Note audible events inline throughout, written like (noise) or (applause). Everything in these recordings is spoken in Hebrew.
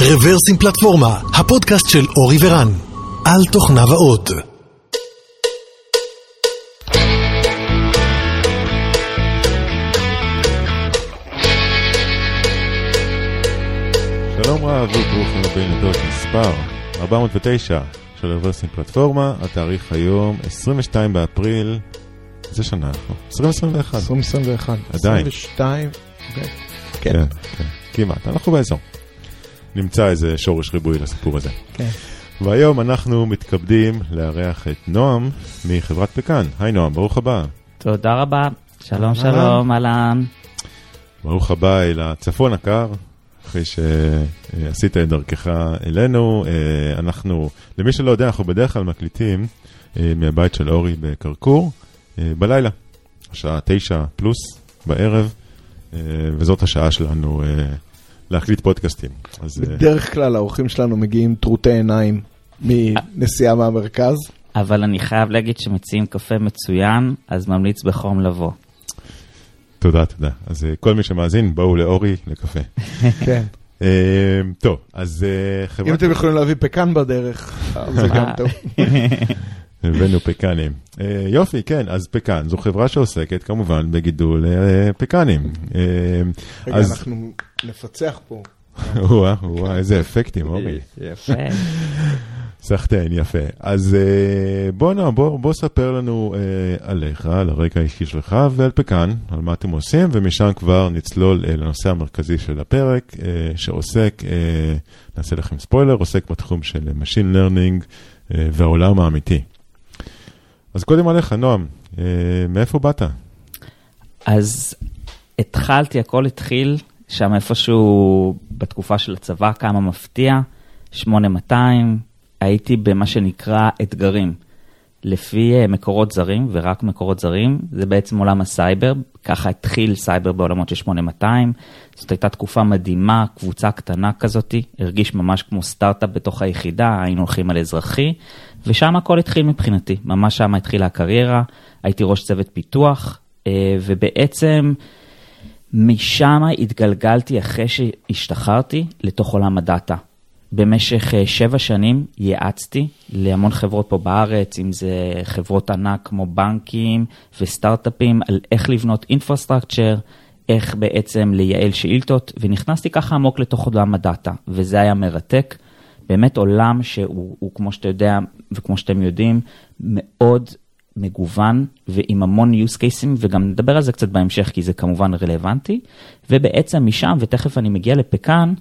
רוורסים פלטפורמה, הפודקאסט של אורי ורן, על תוכניו האות. שלום רב וברוכים הבאים לדעות מספר 409 של רוורסים פלטפורמה, התאריך היום 22 באפריל, איזה שנה אנחנו? 2021. 2021. עדיין. 22. ו- כן. כן, כן, כמעט, אנחנו באזור. נמצא איזה שורש ריבוי לסיפור הזה. כן. והיום אנחנו מתכבדים לארח את נועם מחברת פקאן. היי נועם, ברוך הבא. תודה רבה. שלום. שלום, אהלן. ברוך הבא אל הצפון הקר, אחרי שעשית את דרכך אלינו. אה, אנחנו, למי שלא יודע, אנחנו בדרך כלל מקליטים אה, מהבית של אורי בכרכור, אה, בלילה, השעה תשע פלוס בערב, וזאת השעה שלנו להקליט פודקאסטים. אז אה, בדרך כלל האורחים שלנו מגיעים טרוטי עיניים מנסיעה מהמרכז. אבל אני חייב להגיד שמציעים קפה מצוין, אז ממליץ בחום לבוא. תודה, תודה. אז אה, כל מי שמאזין, בואו לאורי לקפה. (laughs) כן. אה, טוב, אז אה, אם חברת... אתם יכולים להביא פקן בדרך, זה גם טוב. (laughs) הבאנו פקנים. אה, יופי, כן, אז פקן, זו חברה שעוסקת כמובן בגידול אה, פקנים. אה, רגע, אז, אנחנו נפצח פה. וואה, וואה, איזה אפקטים, אורי. יפה. סחטיין, יפה. אז בוא נועם, בוא, בוא ספר לנו אה, עליך, על הרקע האישי שלך ועל פקן, על מה אתם עושים, ומשם כבר נצלול אה, לנושא המרכזי של הפרק, אה, שעוסק, אה, נעשה לכם ספוילר, עוסק בתחום של Machine Learning אה, והעולם האמיתי. אז קודם עליך, נועם, אה, מאיפה באת? אז התחלתי, הכל התחיל שם איפשהו בתקופה של הצבא, כמה מפתיע, 8200, הייתי במה שנקרא אתגרים. לפי אה, מקורות זרים, ורק מקורות זרים, זה בעצם עולם הסייבר, ככה התחיל סייבר בעולמות של 8200, זאת הייתה תקופה מדהימה, קבוצה קטנה כזאתי, הרגיש ממש כמו סטארט-אפ בתוך היחידה, היינו הולכים על אזרחי, ושם הכל התחיל מבחינתי, ממש שם התחילה הקריירה, הייתי ראש צוות פיתוח, אה, ובעצם משם התגלגלתי אחרי שהשתחררתי לתוך עולם הדאטה. במשך אה, שבע שנים ייעצתי להמון חברות פה בארץ, אם זה חברות ענק כמו בנקים וסטארט-אפים, על איך לבנות אינפרסטרקצ'ר, איך בעצם לייעל שאילתות, ונכנסתי ככה עמוק לתוך עולם הדאטה, וזה היה מרתק. באמת עולם שהוא, הוא, כמו שאתה יודע וכמו שאתם יודעים, מאוד מגוון ועם המון use cases, וגם נדבר על זה קצת בהמשך, כי זה כמובן רלוונטי. ובעצם משם, ותכף אני מגיע לפקאן,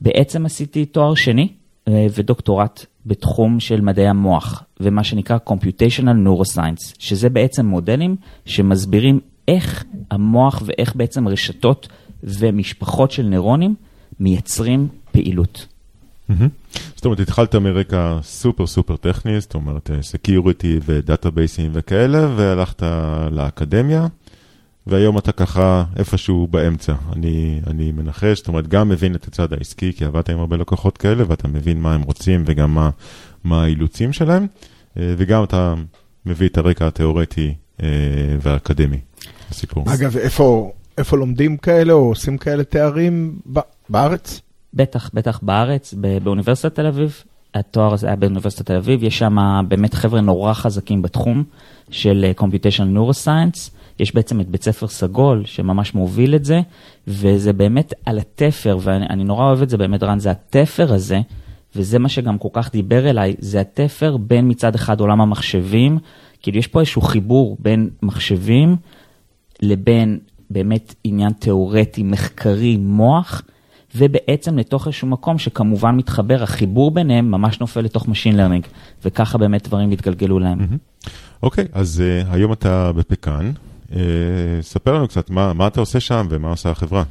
בעצם עשיתי תואר שני אה, ודוקטורט בתחום של מדעי המוח, ומה שנקרא Computational Neuroscience, שזה בעצם מודלים שמסבירים איך המוח ואיך בעצם רשתות ומשפחות של נוירונים מייצרים פעילות. מהמם. זאת אומרת, התחלת מרקע סופר סופר טכני, זאת אומרת, security ודאטאבייסים וכאלה, והלכת לאקדמיה, והיום אתה ככה איפשהו באמצע. אני, אני מנחש, זאת אומרת, גם מבין את הצד העסקי, כי עבדת עם הרבה לקוחות כאלה, ואתה מבין מה הם רוצים וגם מה, מה האילוצים שלהם, אה, וגם אתה מביא את הרקע התיאורטי אה, והאקדמי לסיפור. אגב, איפה איפה לומדים כאלה או עושים כאלה תארים בארץ? בטח, בטח בארץ, באוניברסיטת תל אביב. התואר הזה היה באוניברסיטת תל אביב, יש שם באמת חבר'ה נורא חזקים בתחום של אה, Computational Neuroscience. יש בעצם את בית ספר סגול שממש מוביל את זה, וזה באמת על התפר, ואני אני נורא אוהב את זה באמת, רן, זה התפר הזה, וזה מה שגם כל כך דיבר אליי, זה התפר בין מצד אחד עולם המחשבים, כאילו יש פה איזשהו חיבור בין מחשבים לבין באמת עניין תיאורטי, מחקרי, מוח, ובעצם לתוך איזשהו מקום שכמובן מתחבר, החיבור ביניהם ממש נופל לתוך Machine Learning, וככה באמת דברים התגלגלו להם. אוקיי, אז uh, היום אתה בפקאן, uh, ספר לנו קצת מה, מה אתה עושה שם ומה עושה החברה.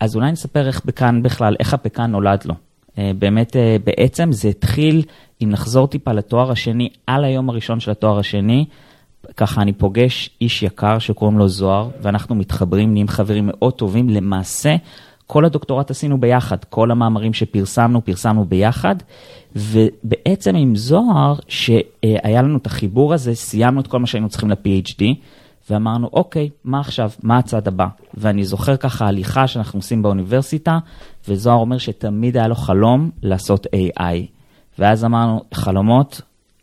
אז אולי נספר איך פקאן בכלל, איך הפקאן נולד לו. אה, באמת, אה, בעצם זה התחיל, אם נחזור טיפה לתואר השני, על היום הראשון של התואר השני, ככה אני פוגש איש יקר שקוראים לו זוהר, ואנחנו מתחברים, נהיים חברים מאוד טובים. למעשה, כל הדוקטורט עשינו ביחד, כל המאמרים שפרסמנו, פרסמנו ביחד, ובעצם עם זוהר, שהיה לנו את החיבור הזה, סיימנו את כל מה שהיינו צריכים ל-PhD, ואמרנו, אוקיי, מה עכשיו? מה הצעד הבא? ואני זוכר ככה הליכה שאנחנו עושים באוניברסיטה, וזוהר אומר שתמיד היה לו חלום לעשות AI. ואז אמרנו, חלומות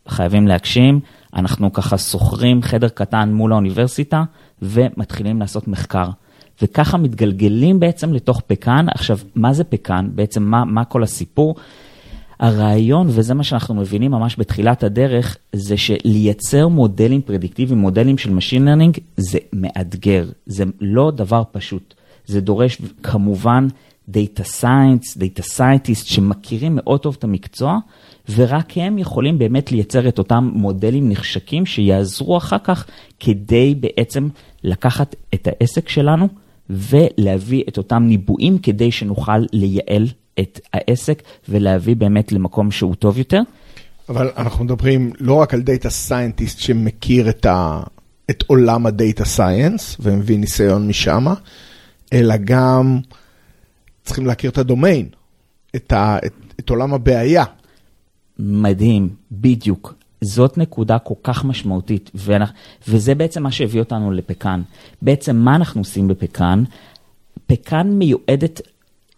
חייבים להגשים, אנחנו ככה שוכרים חדר קטן מול האוניברסיטה, ומתחילים לעשות מחקר. וככה מתגלגלים בעצם לתוך פקאן. עכשיו, מה זה פקאן? בעצם מה, מה כל הסיפור? הרעיון, וזה מה שאנחנו מבינים ממש בתחילת הדרך, זה שלייצר מודלים פרדיקטיביים, מודלים של Machine Learning, זה מאתגר, זה לא דבר פשוט. זה דורש כמובן Data Science, Data Scientist, שמכירים מאוד טוב את המקצוע, ורק הם יכולים באמת לייצר את אותם מודלים נחשקים שיעזרו אחר כך כדי בעצם לקחת את העסק שלנו ולהביא את אותם ניבואים כדי שנוכל לייעל את העסק ולהביא באמת למקום שהוא טוב יותר. אבל אנחנו מדברים לא רק על data scientist שמכיר את, ה, את עולם ה data science ומביא ניסיון משם, אלא גם צריכים להכיר את הדומיין, את, ה, את, את עולם הבעיה. מדהים, בדיוק. זאת נקודה כל כך משמעותית, ואנחנו, וזה בעצם מה שהביא אותנו לפקאן. בעצם מה אנחנו עושים ב Pecan? Pecan מיועדת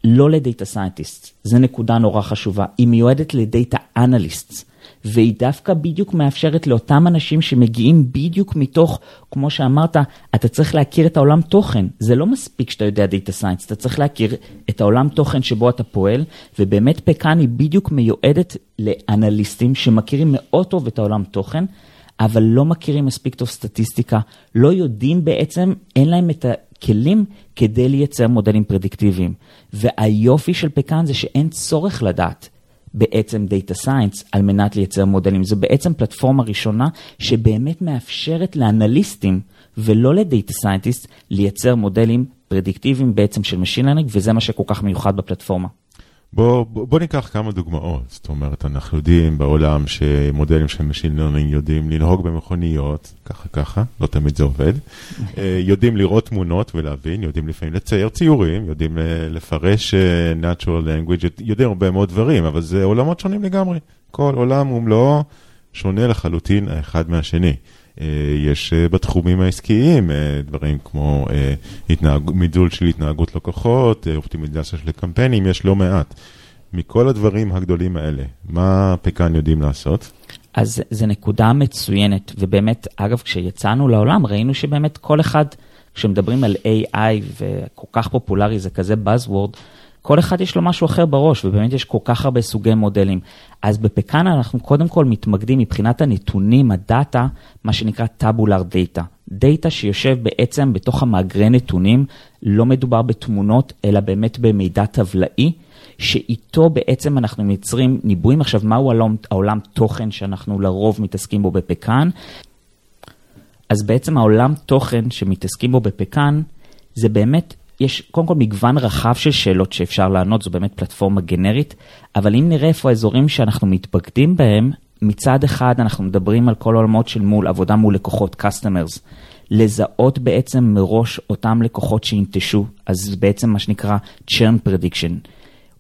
לא ל data scientist, זו נקודה נורא חשובה, היא מיועדת ל data analyst. והיא דווקא בדיוק מאפשרת לאותם אנשים שמגיעים בדיוק מתוך, כמו שאמרת, אתה צריך להכיר את העולם תוכן. זה לא מספיק שאתה יודע data science, אתה צריך להכיר את העולם תוכן שבו אתה פועל, ובאמת פקאן היא בדיוק מיועדת לאנליסטים שמכירים מאוד טוב את העולם תוכן, אבל לא מכירים מספיק טוב סטטיסטיקה, לא יודעים בעצם, אין להם את הכלים כדי לייצר מודלים פרדיקטיביים. והיופי של פקאן זה שאין צורך לדעת. בעצם Data Science על מנת לייצר מודלים. זו בעצם פלטפורמה ראשונה שבאמת מאפשרת לאנליסטים ולא ל data scientist לייצר מודלים פרדיקטיביים בעצם של Machine Learning, וזה מה שכל כך מיוחד בפלטפורמה. בוא, בוא, בוא ניקח כמה דוגמאות. זאת אומרת, אנחנו יודעים בעולם שמודלים של Machine Learning יודעים לנהוג במכוניות, ככה ככה, לא תמיד זה עובד. (laughs) אה, יודעים לראות תמונות ולהבין, יודעים לפעמים לצייר ציורים, יודעים אה, לפרש אה, Natural Language, יודעים הרבה מאוד דברים, אבל זה עולמות שונים לגמרי. כל עולם ומלואו שונה לחלוטין האחד מהשני. יש בתחומים העסקיים דברים כמו התנהג... מידול של התנהגות לקוחות, אופטימיזציה של קמפיינים, יש לא מעט. מכל הדברים הגדולים האלה, מה פקאן יודעים לעשות? אז זו נקודה מצוינת, ובאמת, אגב, כשיצאנו לעולם ראינו שבאמת כל אחד, כשמדברים על AI וכל כך פופולרי, זה כזה Buzzword, כל אחד יש לו משהו אחר בראש, ובאמת יש כל כך הרבה סוגי מודלים. אז בפקאנה אנחנו קודם כל מתמקדים מבחינת הנתונים, הדאטה, מה שנקרא tabular data. דאטה שיושב בעצם בתוך המאגרי נתונים, לא מדובר בתמונות, אלא באמת במידע טבלאי, שאיתו בעצם אנחנו מייצרים ניבויים. עכשיו, מהו העולם, העולם תוכן שאנחנו לרוב מתעסקים בו בפקאן? אז בעצם העולם תוכן שמתעסקים בו בפקאן, זה באמת יש קודם כל מגוון רחב של שאלות שאפשר לענות, זו באמת פלטפורמה גנרית, אבל אם נראה איפה האזורים שאנחנו מתפקדים בהם, מצד אחד אנחנו מדברים על כל העולמות של מול, עבודה מול לקוחות, customers, לזהות בעצם מראש אותם לקוחות שינטשו, אז בעצם מה שנקרא churn prediction.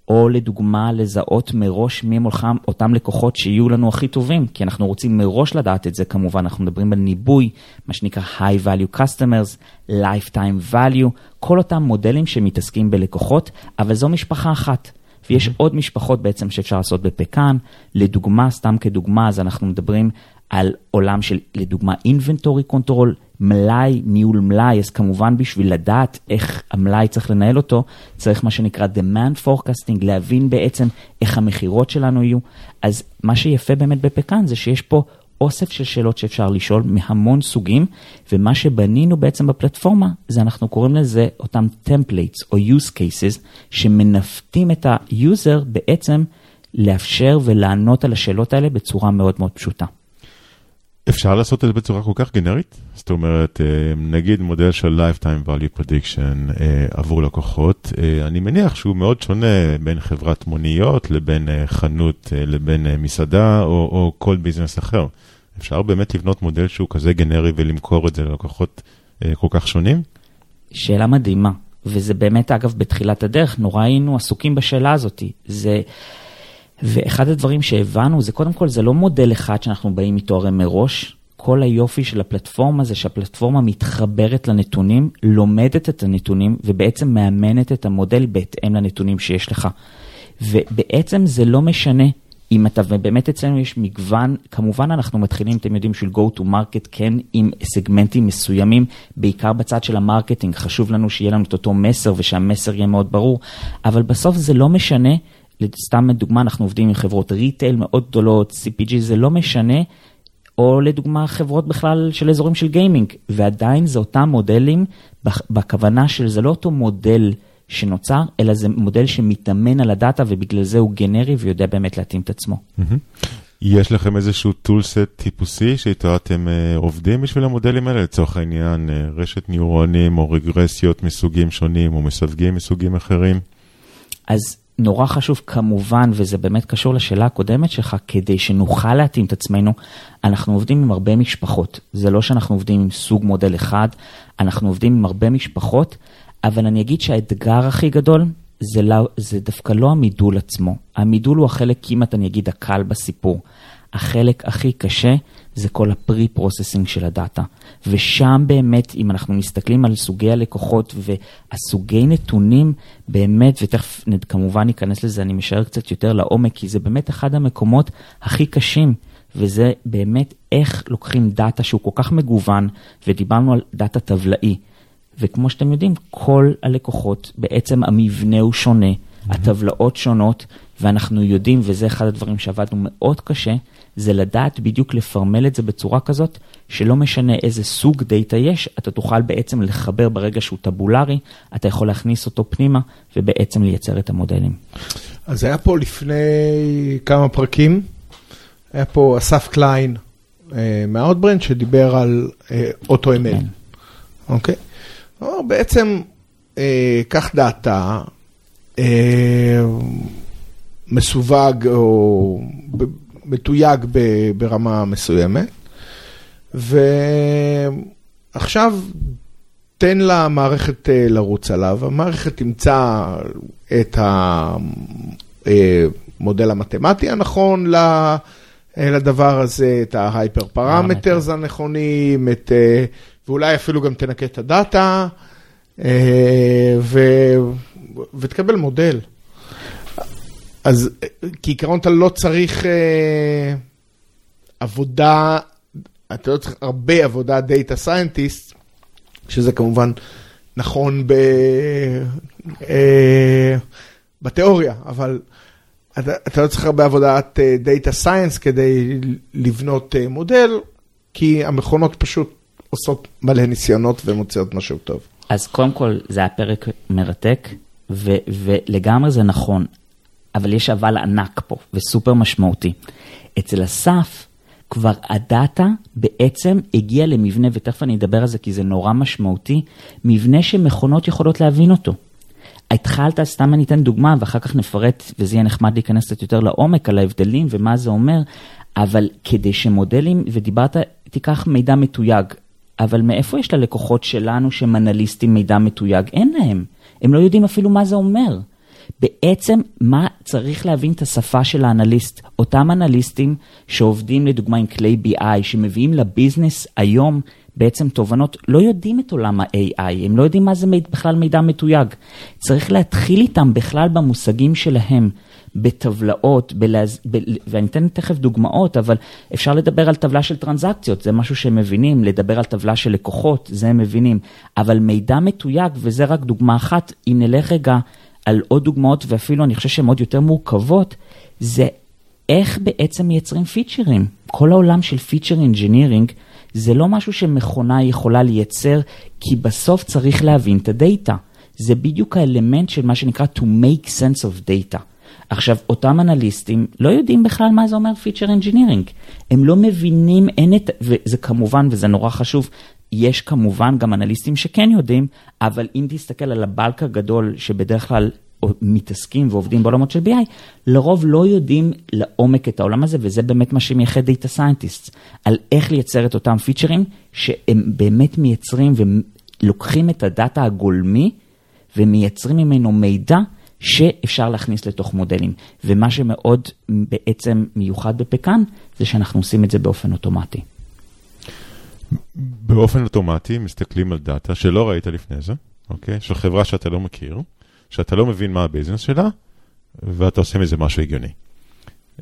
או לדוגמה לזהות מראש מי הם אותם לקוחות שיהיו לנו הכי טובים, כי אנחנו רוצים מראש לדעת את זה כמובן, אנחנו מדברים על ניבוי, מה שנקרא high value customers, lifetime value, כל אותם מודלים שמתעסקים בלקוחות, אבל זו משפחה אחת. ויש mm-hmm. עוד משפחות בעצם שאפשר לעשות בפקאן, לדוגמה, סתם כדוגמה, אז אנחנו מדברים על עולם של, לדוגמה, inventory control, מלאי, ניהול מלאי, אז כמובן בשביל לדעת איך המלאי צריך לנהל אותו, צריך מה שנקרא demand forecasting, להבין בעצם איך המכירות שלנו יהיו. אז מה שיפה באמת בפקאן זה שיש פה אוסף של שאלות שאפשר לשאול מהמון סוגים, ומה שבנינו בעצם בפלטפורמה, זה אנחנו קוראים לזה אותם templates או use cases, שמנווטים את ה-user בעצם לאפשר ולענות על השאלות האלה בצורה מאוד מאוד פשוטה. אפשר לעשות את זה בצורה כל כך גנרית? זאת אומרת, אה, נגיד מודל של Lifetime Value Prediction אה, עבור לקוחות, אה, אני מניח שהוא מאוד שונה בין חברת מוניות לבין חנות, לבין מסעדה או, או כל ביזנס אחר. אפשר באמת לבנות מודל שהוא כזה גנרי ולמכור את זה ללקוחות כל כך שונים? שאלה מדהימה, וזה באמת, אגב, בתחילת הדרך, נורא היינו עסוקים בשאלה הזאת. זה... ואחד הדברים שהבנו זה קודם כל, זה לא מודל אחד שאנחנו באים איתו הרי מראש. כל היופי של הפלטפורמה זה שהפלטפורמה מתחברת לנתונים, לומדת את הנתונים ובעצם מאמנת את המודל בהתאם לנתונים שיש לך. ובעצם זה לא משנה אם אתה, ובאמת אצלנו יש מגוון, כמובן אנחנו מתחילים, אתם יודעים, של go to market, כן, עם סגמנטים מסוימים, בעיקר בצד של ה marketing, חשוב לנו שיהיה לנו את אותו מסר ושהמסר יהיה מאוד ברור, אבל בסוף זה לא משנה, סתם לדוגמה, אנחנו עובדים עם חברות retail מאוד גדולות, CPG, זה לא משנה, או לדוגמה חברות בכלל של אזורים של gaming, ועדיין זה אותם מודלים, בכוונה של זה לא אותו מודל. שנוצר, אלא זה מודל שמתאמן על הדאטה ובגלל זה הוא גנרי ויודע באמת להתאים את עצמו. יש לכם איזשהו טולסט טיפוסי שאיתו אתם uh, עובדים בשביל המודלים האלה? לצורך העניין, uh, רשת ניורונים או רגרסיות מסוגים שונים או מסווגים מסוגים אחרים? אז נורא חשוב כמובן, וזה באמת קשור לשאלה הקודמת שלך, כדי שנוכל להתאים את עצמנו, אנחנו עובדים עם הרבה משפחות. זה לא שאנחנו עובדים עם סוג מודל אחד, אנחנו עובדים עם הרבה משפחות. אבל אני אגיד שהאתגר הכי גדול זה, לא, זה דווקא לא המידול עצמו. המידול הוא החלק כמעט, אני אגיד, הקל בסיפור. החלק הכי קשה זה כל ה pre-processing של הדאטה. ושם באמת, אם אנחנו מסתכלים על סוגי הלקוחות והסוגי נתונים, באמת, ותכף כמובן ניכנס לזה, אני משער קצת יותר לעומק, כי זה באמת אחד המקומות הכי קשים. וזה באמת איך לוקחים דאטה שהוא כל כך מגוון, ודיברנו על דאטה טבלאי. וכמו שאתם יודעים, כל הלקוחות, בעצם המבנה הוא שונה, mm-hmm. הטבלאות שונות, ואנחנו יודעים, וזה אחד הדברים שעבדנו מאוד קשה, זה לדעת בדיוק לפרמל את זה בצורה כזאת, שלא משנה איזה סוג דאטה יש, אתה תוכל בעצם לחבר ברגע שהוא טבולרי, אתה יכול להכניס אותו פנימה, ובעצם לייצר את המודלים. אז היה פה לפני כמה פרקים, היה פה אסף קליין אה, מ Outbrain שדיבר על AutoML, כן. אוקיי? כלומר, בעצם, אה, קח דאטה, אה, מסווג או מתויג ב, ברמה מסוימת, ועכשיו תן למערכת אה, לרוץ עליו, המערכת תמצא את המודל המתמטי הנכון לדבר הזה, את ה hyper parameters הנכונים, את... ואולי אפילו גם תנקה את הדאטה, אה, ו... ותקבל מודל. אז כעיקרון אתה לא צריך אה, עבודה, אתה לא צריך הרבה עבודה data scientist, שזה כמובן נכון ב... אה, בתיאוריה, אבל אתה, אתה לא צריך הרבה עבודת data science כדי לבנות מודל, כי המכונות פשוט עושות מלא ניסיונות ומוציאות משהו טוב. אז קודם כל, זה היה פרק מרתק, ו- ולגמרי זה נכון, אבל יש אבל ענק פה, וסופר משמעותי. אצל אסף, כבר הדאטה בעצם הגיע למבנה, ותכף אני אדבר על זה כי זה נורא משמעותי, מבנה שמכונות יכולות להבין אותו. התחלת, סתם אני אתן דוגמה, ואחר כך נפרט, וזה יהיה נחמד להיכנס קצת יותר לעומק על ההבדלים ומה זה אומר, אבל כדי שמודלים, ודיברת, תיקח מידע מתויג, אבל מאיפה יש ללקוחות שלנו שהם אנליסטים מידע מתויג? אין להם. הם לא יודעים אפילו מה זה אומר. בעצם מה צריך להבין את השפה של האנליסט? אותם אנליסטים שעובדים לדוגמה עם כלי BI, שמביאים לביזנס היום בעצם תובנות, לא יודעים את עולם ה-AI, הם לא יודעים מה זה בכלל מידע מתויג. צריך להתחיל איתם בכלל במושגים שלהם. בטבלאות, בלהז... ב... ואני אתן תכף דוגמאות, אבל אפשר לדבר על טבלה של טרנזקציות, זה משהו שהם מבינים, לדבר על טבלה של לקוחות, זה הם מבינים, אבל מידע מתויג, וזה רק דוגמה אחת, אם נלך רגע על עוד דוגמאות, ואפילו אני חושב שהן עוד יותר מורכבות, זה איך בעצם מייצרים פיצ'רים. כל העולם של feature engineering, זה לא משהו שמכונה יכולה לייצר, כי בסוף צריך להבין את הדאטה. זה בדיוק האלמנט של מה שנקרא to make sense of data. עכשיו, אותם אנליסטים לא יודעים בכלל מה זה אומר feature engineering. הם לא מבינים, אין את, וזה כמובן, וזה נורא חשוב, יש כמובן גם אנליסטים שכן יודעים, אבל אם תסתכל על ה bulk הגדול שבדרך כלל מתעסקים ועובדים בעולמות של BI, לרוב לא יודעים לעומק את העולם הזה, וזה באמת מה שמייחד data scientist, על איך לייצר את אותם פיצ'רים, שהם באמת מייצרים ולוקחים את הדאטה הגולמי ומייצרים ממנו מידע שאפשר להכניס לתוך מודלים. ומה שמאוד בעצם מיוחד בפקאן, זה שאנחנו עושים את זה באופן אוטומטי. באופן אוטומטי מסתכלים על דאטה שלא ראית לפני זה, אוקיי? של חברה שאתה לא מכיר, שאתה לא מבין מה הביזנס שלה, ואתה עושה מזה משהו הגיוני.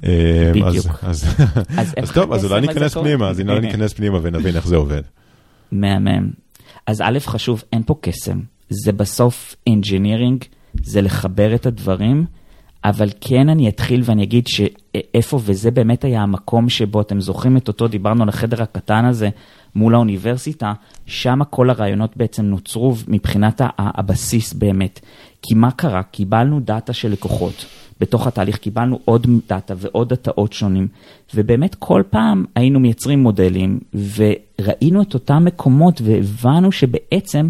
אה, בדיוק. אז, אז, (laughs) אז אז איך טוב, אז אולי ניכנס? פנימה, אז אולי ניכנס פנימה ונבין איך זה עובד. מהמם. אז א', חשוב, אין פה קסם. זה בסוף engineering, זה לחבר את הדברים, אבל כן אני אתחיל ואני אגיד שאיפה, וזה באמת היה המקום שבו אתם זוכרים את אותו, דיברנו על החדר הקטן הזה מול האוניברסיטה, שם כל הרעיונות בעצם נוצרו מבחינת הבסיס באמת. כי מה קרה? קיבלנו דאטה של לקוחות. בתוך התהליך קיבלנו עוד דאטה ועוד דאטאות שונים, ובאמת כל פעם היינו מייצרים מודלים, וראינו את אותם מקומות והבנו שבעצם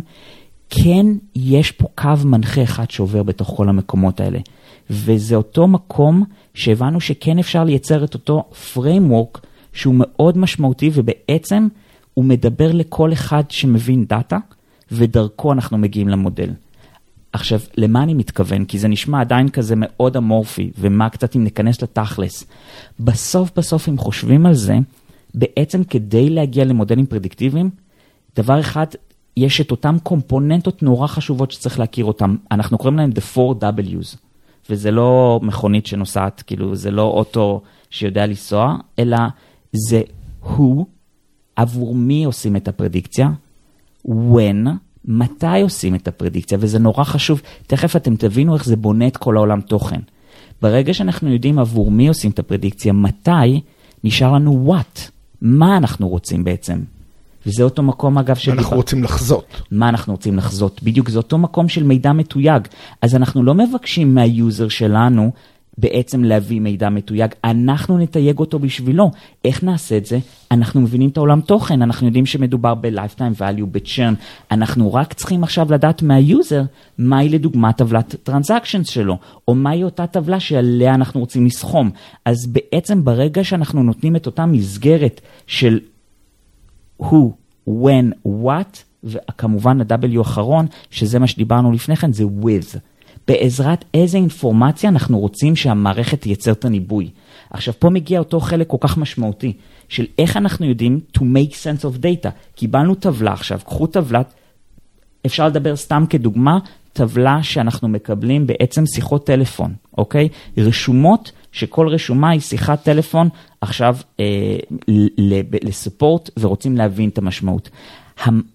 כן יש פה קו מנחה אחד שעובר בתוך כל המקומות האלה. וזה אותו מקום שהבנו שכן אפשר לייצר את אותו framework שהוא מאוד משמעותי ובעצם הוא מדבר לכל אחד שמבין דאטה ודרכו אנחנו מגיעים למודל. עכשיו, למה אני מתכוון? כי זה נשמע עדיין כזה מאוד אמורפי, ומה קצת אם ניכנס לתכלס. בסוף בסוף, אם חושבים על זה, בעצם כדי להגיע למודלים פרדיקטיביים, דבר אחד, יש את אותם קומפוננטות נורא חשובות שצריך להכיר אותם. אנחנו קוראים להם the 4Ws, וזה לא מכונית שנוסעת, כאילו, זה לא אוטו שיודע לנסוע, אלא זה who, עבור מי עושים את הפרדיקציה, when, מתי עושים את הפרדיקציה, וזה נורא חשוב, תכף אתם תבינו איך זה בונה את כל העולם תוכן. ברגע שאנחנו יודעים עבור מי עושים את הפרדיקציה, מתי, נשאר לנו what, מה אנחנו רוצים בעצם. וזה אותו מקום אגב שדיבר- אנחנו רוצים לחזות. מה אנחנו רוצים לחזות. בדיוק, זה אותו מקום של מידע מתויג. אז אנחנו לא מבקשים מה user שלנו בעצם להביא מידע מתויג, אנחנו נתייג אותו בשבילו. איך נעשה את זה? אנחנו מבינים את העולם תוכן, אנחנו יודעים שמדובר ב-lifetime value, ב-churn. אנחנו רק צריכים עכשיו לדעת מה user מהי לדוגמה טבלת טרנזקשנס שלו, או מהי אותה טבלה שעליה אנחנו רוצים לסכום. אז בעצם ברגע שאנחנו נותנים את אותה מסגרת של who, when, what, וכמובן ה-W האחרון, שזה מה שדיברנו לפני כן, זה with. בעזרת איזה אינפורמציה אנחנו רוצים שהמערכת תייצר את הניבוי. עכשיו, פה מגיע אותו חלק כל כך משמעותי, של איך אנחנו יודעים to make sense of data. קיבלנו טבלה עכשיו, קחו טבלת, אפשר לדבר סתם כדוגמה, טבלה שאנחנו מקבלים בעצם שיחות טלפון, אוקיי? רשומות, שכל רשומה היא שיחת טלפון עכשיו אה, לספורט ורוצים להבין את המשמעות.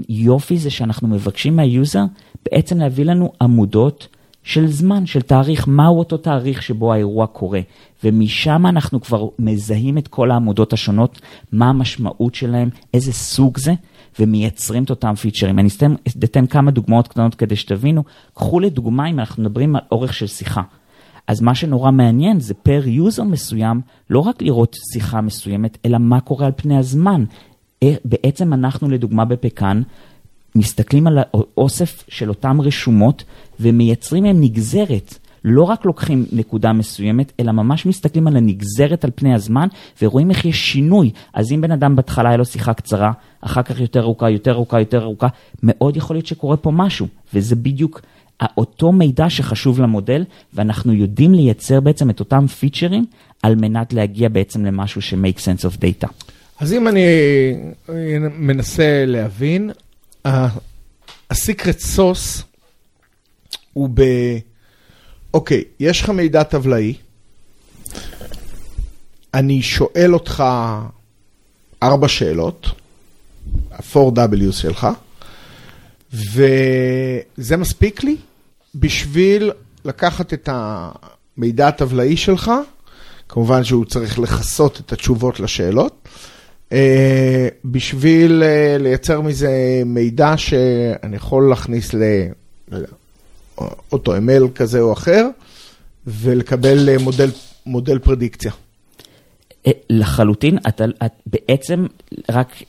היופי זה שאנחנו מבקשים מה user בעצם להביא לנו עמודות של זמן, של תאריך, מהו אותו תאריך שבו האירוע קורה. ומשם אנחנו כבר מזהים את כל העמודות השונות, מה המשמעות שלהם, איזה סוג זה, ומייצרים את אותם פיצ'רים. אני אתן, אתן כמה דוגמאות קטנות כדי שתבינו. קחו לדוגמה, אם אנחנו מדברים על אורך של שיחה. אז מה שנורא מעניין זה per user מסוים, לא רק לראות שיחה מסוימת, אלא מה קורה על פני הזמן. אה, בעצם אנחנו לדוגמה בפקאן, מסתכלים על האוסף של אותן רשומות ומייצרים מהם נגזרת. לא רק לוקחים נקודה מסוימת, אלא ממש מסתכלים על הנגזרת על פני הזמן ורואים איך יש שינוי. אז אם בן אדם בהתחלה היה לו שיחה קצרה, אחר כך יותר ארוכה, יותר ארוכה, יותר ארוכה, מאוד יכול להיות שקורה פה משהו. וזה בדיוק אותו מידע שחשוב למודל, ואנחנו יודעים לייצר בעצם את אותם פיצ'רים על מנת להגיע בעצם למשהו ש-make sense of data. אז אם אני מנסה להבין, הסיקרט סוס הוא ב... אוקיי, יש לך מידע טבלאי, אני שואל אותך ארבע שאלות, ה-4W שלך, וזה מספיק לי בשביל לקחת את המידע הטבלאי שלך, כמובן שהוא צריך לכסות את התשובות לשאלות, בשביל לייצר מזה מידע שאני יכול להכניס לאוטו-ML כזה או אחר, ולקבל מודל, מודל פרדיקציה. לחלוטין, אתה את בעצם, רק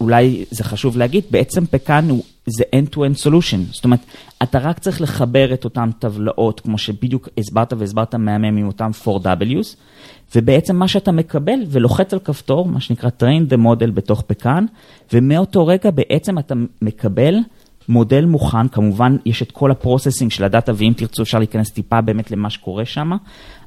אולי זה חשוב להגיד, בעצם פקאן הוא, זה end-to-end solution. זאת אומרת, אתה רק צריך לחבר את אותן טבלאות, כמו שבדיוק הסברת והסברת מהמם עם אותם 4Ws, ובעצם מה שאתה מקבל ולוחץ על כפתור, מה שנקרא train the model בתוך פקאן, ומאותו רגע בעצם אתה מקבל מודל מוכן, כמובן יש את כל ה processing של הדאטה, ואם תרצו אפשר להיכנס טיפה באמת למה שקורה שם,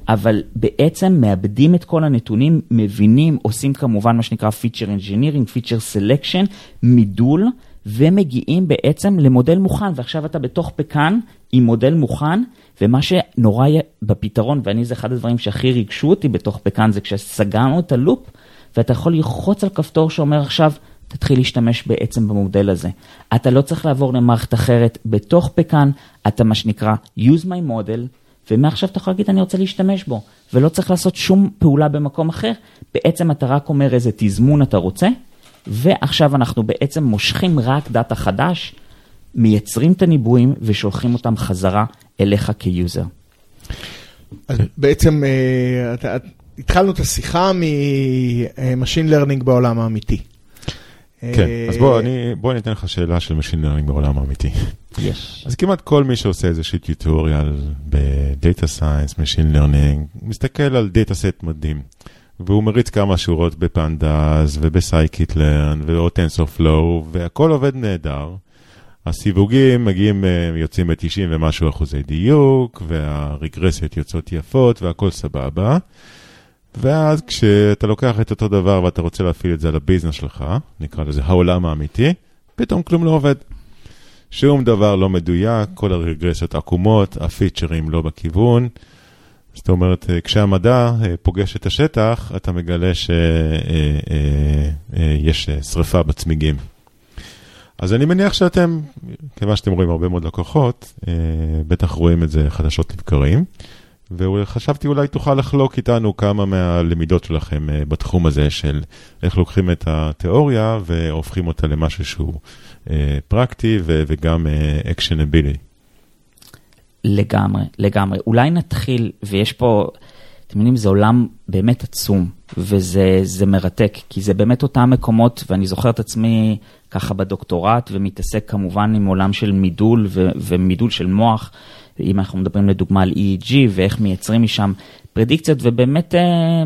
אבל בעצם מעבדים את כל הנתונים, מבינים, עושים כמובן מה שנקרא Feature Engineering, Feature Selection, מידול, ומגיעים בעצם למודל מוכן, ועכשיו אתה בתוך פקאן עם מודל מוכן, ומה שנורא בפתרון, ואני זה אחד הדברים שהכי ריגשו אותי בתוך פקאן, זה כשסגרנו את הלופ, ואתה יכול ללחוץ על כפתור שאומר עכשיו, תתחיל להשתמש בעצם במודל הזה. אתה לא צריך לעבור למערכת אחרת בתוך פקאן, אתה מה שנקרא use my model, ומעכשיו אתה יכול להגיד אני רוצה להשתמש בו, ולא צריך לעשות שום פעולה במקום אחר, בעצם אתה רק אומר איזה תזמון אתה רוצה, ועכשיו אנחנו בעצם מושכים רק דאטה חדש, מייצרים את הניבויים ושולחים אותם חזרה אליך כ user. אז בעצם אה, התחלנו את השיחה מ machine learning בעולם האמיתי. כן, אז בוא, אני, בוא אני אתן לך שאלה של Machine Learning בעולם האמיתי. יש. אז כמעט כל מי שעושה איזושהי tutorial ב-Data Science, Machine Learning, מסתכל על Data Set מדהים. והוא מריץ כמה שורות בפנדס ובסייקית-לרן ועוד TensorFlow, והכל עובד נהדר. הסיווגים מגיעים, יוצאים ב-90 ומשהו אחוזי דיוק, והרגרסיות יוצאות יפות והכל סבבה. ואז כשאתה לוקח את אותו דבר ואתה רוצה להפעיל את זה על הביזנס שלך, נקרא לזה העולם האמיתי, פתאום כלום לא עובד. שום דבר לא מדויק, כל הרגרסיות עקומות, הפיצ'רים לא בכיוון. זאת אומרת, כשהמדע פוגש את השטח, אתה מגלה שיש שריפה בצמיגים. אז אני מניח שאתם, כיוון שאתם רואים הרבה מאוד לקוחות, בטח רואים את זה חדשות לבקרים. וחשבתי אולי תוכל לחלוק איתנו כמה מהלמידות שלכם בתחום הזה של איך לוקחים את התיאוריה והופכים אותה למשהו שהוא פרקטי וגם אקשנבילי. לגמרי, לגמרי. אולי נתחיל, ויש פה, אתם יודעים, זה עולם באמת עצום, וזה מרתק, כי זה באמת אותם מקומות, ואני זוכר את עצמי ככה בדוקטורט, ומתעסק כמובן עם עולם של מידול ו- ומידול של מוח. אם אנחנו מדברים לדוגמה על EEG ואיך מייצרים משם פרדיקציות, ובאמת אה,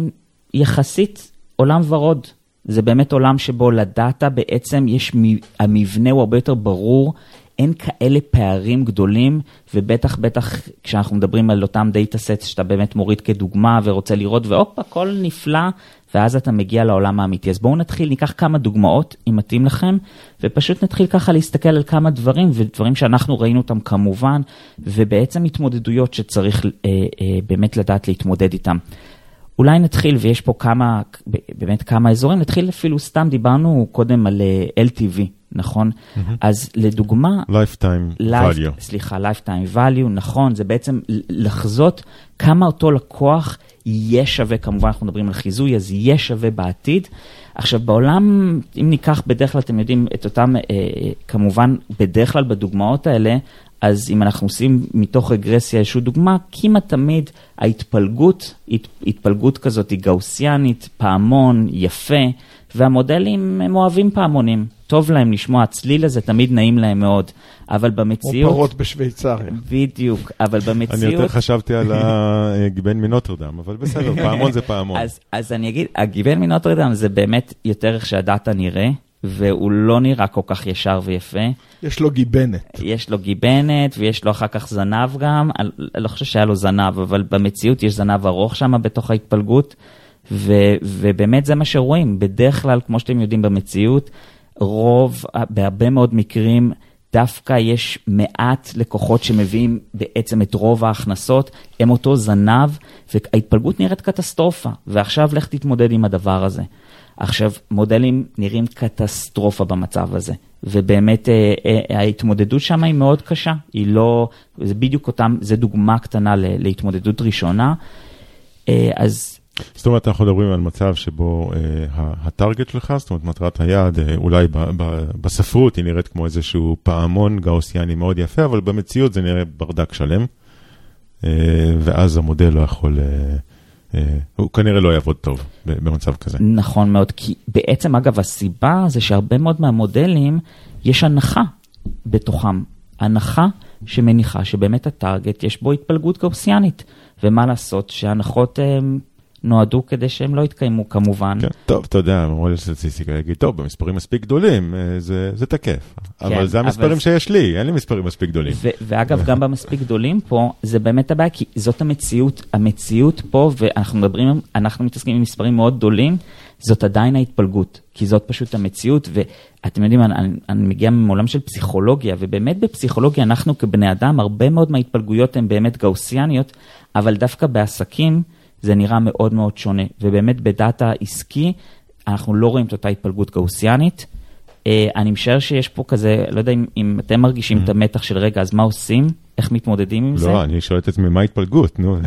יחסית עולם ורוד. זה באמת עולם שבו לדאטה בעצם יש, המבנה הוא הרבה יותר ברור, אין כאלה פערים גדולים, ובטח בטח כשאנחנו מדברים על אותם דאטה סט שאתה באמת מוריד כדוגמה ורוצה לראות, והופ, הכל נפלא, ואז אתה מגיע לעולם האמיתי. אז בואו נתחיל, ניקח כמה דוגמאות, אם מתאים לכם, ופשוט נתחיל ככה להסתכל על כמה דברים, ודברים שאנחנו ראינו אותם כמובן, ובעצם התמודדויות שצריך אה, אה, באמת לדעת להתמודד איתם. אולי נתחיל, ויש פה כמה, באמת כמה אזורים, נתחיל אפילו סתם, דיברנו קודם על LTV, נכון? Mm-hmm. אז לדוגמה... Lifetime life, value. סליחה, Lifetime value, נכון, זה בעצם לחזות כמה אותו לקוח יהיה שווה, כמובן אנחנו מדברים על חיזוי, אז יהיה שווה בעתיד. עכשיו בעולם, אם ניקח בדרך כלל, אתם יודעים, את אותם, אה, כמובן, בדרך כלל בדוגמאות האלה, אז אם אנחנו עושים מתוך רגרסיה איזושהי דוגמה, כמעט תמיד ההתפלגות, הת, התפלגות כזאת היא גאוסיאנית, פעמון, יפה, והמודלים הם אוהבים פעמונים. טוב להם לשמוע, הצליל הזה תמיד נעים להם מאוד, אבל במציאות... כמו פרות בשוויצריה. בדיוק, אבל במציאות... אני יותר חשבתי על הגיבן מנוטרדם, אבל בסדר, (laughs) פעמון זה פעמון. אז, אז אני אגיד, הגיבן מנוטרדם זה באמת יותר איך שהדאטה נראה. והוא לא נראה כל כך ישר ויפה. יש לו גיבנת. יש לו גיבנת, ויש לו אחר כך זנב גם. אני לא חושב שהיה לו זנב, אבל במציאות יש זנב ארוך שם בתוך ההתפלגות, ו, ובאמת זה מה שרואים. בדרך כלל, כמו שאתם יודעים במציאות, רוב, בהרבה מאוד מקרים, דווקא יש מעט לקוחות שמביאים בעצם את רוב ההכנסות, הם אותו זנב, וההתפלגות נראית קטסטרופה, ועכשיו לך תתמודד עם הדבר הזה. עכשיו, מודלים נראים קטסטרופה במצב הזה, ובאמת אה, אה, ההתמודדות שם היא מאוד קשה, היא לא, זה בדיוק אותם, זה דוגמה קטנה להתמודדות ראשונה. אה, אז זאת אומרת, אנחנו מדברים על מצב שבו אה, הטארגט שלך, זאת אומרת, מטרת היעד, אה, אולי ב, ב, בספרות היא נראית כמו איזשהו פעמון גאוסיאני מאוד יפה, אבל במציאות זה נראה ברדק שלם, אה, ואז המודל לא יכול, אה, אה, הוא כנראה לא יעבוד טוב במצב כזה. נכון מאוד, כי בעצם, אגב, הסיבה זה שהרבה מאוד מהמודלים, יש הנחה בתוכם, הנחה שמניחה שבאמת הטארגט, יש בו התפלגות גאוסיאנית, ומה לעשות שהנחות... נועדו כדי שהם לא יתקיימו כמובן. כן, טוב, אתה יודע, אמרו לי סטטיסטיקה, יגיד, טוב, במספרים מספיק גדולים, אה, זה, זה תקף. כן, אבל זה המספרים אבל... שיש לי, אין לי מספרים מספיק גדולים. ו- ואגב, גם במספיק גדולים פה, זה באמת הבעיה, כי זאת המציאות, המציאות פה, ואנחנו מדברים, אנחנו מתעסקים עם מספרים מאוד גדולים, זאת עדיין ההתפלגות, כי זאת פשוט המציאות, ואתם יודעים, אני, אני, אני מגיע מעולם של פסיכולוגיה, ובאמת בפסיכולוגיה אנחנו כבני אדם, הרבה מאוד מההתפלגויות הן באמת גאוסיאניות, אבל דווקא בעסקים זה נראה מאוד מאוד שונה, ובאמת בדאטה עסקי, אנחנו לא רואים את אותה התפלגות גאוסיאנית. אה, אני משער שיש פה כזה, לא יודע אם, אם אתם מרגישים את mm-hmm. המתח של רגע, אז מה עושים? איך מתמודדים עם לא, זה? לא, אני שואל את עצמי, מה ההתפלגות? נו.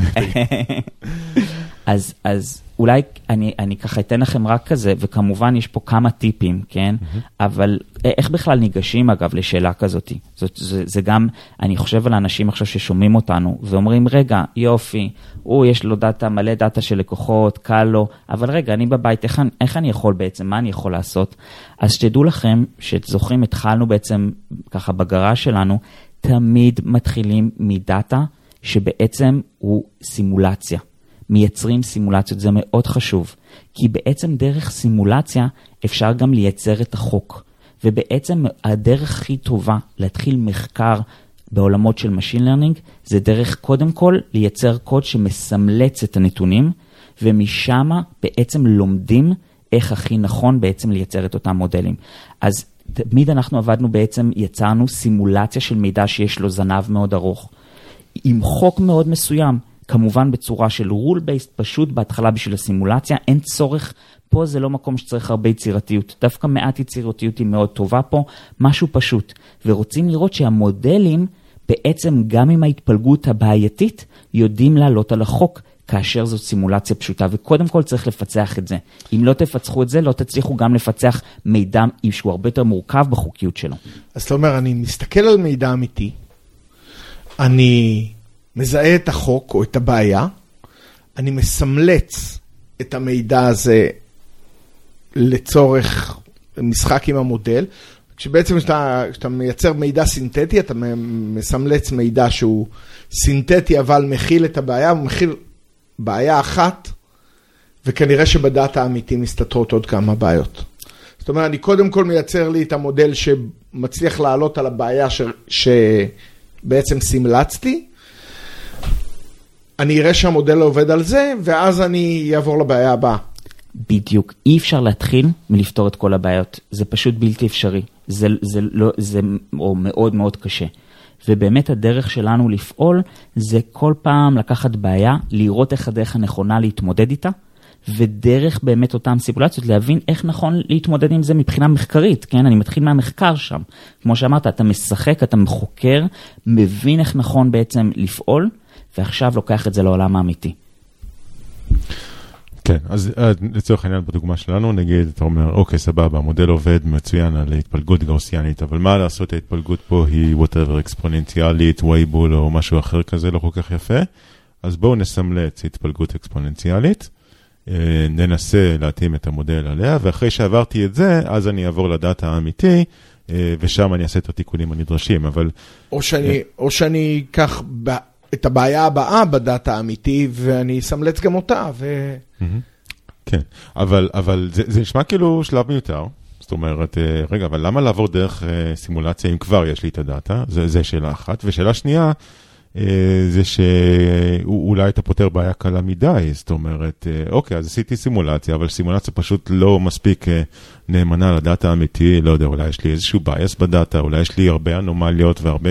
(laughs) אז, אז אולי אני, אני ככה אתן לכם רק כזה, וכמובן יש פה כמה טיפים, כן? Mm-hmm. אבל איך בכלל ניגשים אגב לשאלה כזאת? זאת, זה, זה גם, אני חושב על האנשים עכשיו ששומעים אותנו ואומרים, רגע, יופי, הוא יש לו דאטה, מלא דאטה של לקוחות, קל לו, אבל רגע, אני בבית, איך, איך אני יכול בעצם, מה אני יכול לעשות? אז שתדעו לכם, שזוכרים, התחלנו בעצם ככה בגרה שלנו, תמיד מתחילים מדאטה שבעצם הוא סימולציה. מייצרים סימולציות, זה מאוד חשוב. כי בעצם דרך סימולציה אפשר גם לייצר את החוק. ובעצם הדרך הכי טובה להתחיל מחקר בעולמות של Machine Learning זה דרך קודם כל לייצר קוד שמסמלץ את הנתונים, ומשם בעצם לומדים איך הכי נכון בעצם לייצר את אותם מודלים. אז תמיד אנחנו עבדנו בעצם, יצרנו סימולציה של מידע שיש לו זנב מאוד ארוך, עם חוק מאוד מסוים. כמובן בצורה של rule based, פשוט בהתחלה בשביל הסימולציה, אין צורך, פה זה לא מקום שצריך הרבה יצירתיות, דווקא מעט יצירתיות היא מאוד טובה פה, משהו פשוט. ורוצים לראות שהמודלים, בעצם גם עם ההתפלגות הבעייתית, יודעים לעלות על החוק. כאשר זאת סימולציה פשוטה, וקודם כל צריך לפצח את זה. אם לא תפצחו את זה, לא תצליחו גם לפצח מידע שהוא הרבה יותר מורכב בחוקיות שלו. אז אתה אומר, אני מסתכל על מידע אמיתי, אני מזהה את החוק או את הבעיה, אני מסמלץ את המידע הזה לצורך משחק עם המודל, כשבעצם כשאתה מייצר מידע סינתטי, אתה מסמלץ מידע שהוא סינתטי אבל מכיל את הבעיה, הוא מכיל בעיה אחת, וכנראה שבדאטה האמיתי מסתתרות עוד כמה בעיות. זאת אומרת, אני קודם כל מייצר לי את המודל שמצליח לעלות על הבעיה ש... שבעצם סמלצתי, אני אראה שהמודל עובד על זה, ואז אני אעבור לבעיה הבאה. בדיוק. אי אפשר להתחיל מלפתור את כל הבעיות. זה פשוט בלתי אפשרי. זה, זה, לא, זה או מאוד מאוד קשה. ובאמת הדרך שלנו לפעול זה כל פעם לקחת בעיה, לראות איך הדרך הנכונה להתמודד איתה, ודרך באמת אותן סיפולציות להבין איך נכון להתמודד עם זה מבחינה מחקרית, כן? אני מתחיל מהמחקר שם. כמו שאמרת, אתה משחק, אתה חוקר, מבין איך נכון בעצם לפעול, ועכשיו לוקח את זה לעולם האמיתי. כן, אז אה, לצורך העניין בדוגמה שלנו, נגיד, אתה אומר, אוקיי, סבבה, המודל עובד מצוין על התפלגות גאוסיאנית, אבל מה לעשות, ההתפלגות פה היא whatever אקספוננציאלית, וייבול או משהו אחר כזה לא כל כך יפה, אז בואו נסמלץ התפלגות אקספוננציאלית, אה, ננסה להתאים את המודל עליה, ואחרי שעברתי את זה, אז אני אעבור לדאטה האמיתי, אה, ושם אני אעשה את התיקונים הנדרשים, אבל... או שאני, או שאני אקח את הבעיה הבאה בדאטה האמיתי, ואני אסמלץ גם אותה. ו... כן, אבל, אבל זה, זה נשמע כאילו שלב מיותר. זאת אומרת, אה, רגע, אבל למה לעבור דרך אה, סימולציה אם כבר יש לי את הדאטה? זה שאלה אחת. ושאלה שנייה, אה, זה שאולי אתה פותר בעיה קלה מדי, זאת אומרת, אוקיי, אז עשיתי סימולציה, אבל סימולציה פשוט לא מספיק נאמנה לדאטה האמיתי, לא יודע, אולי יש לי איזשהו bias בדאטה, אולי יש לי הרבה אנומליות והרבה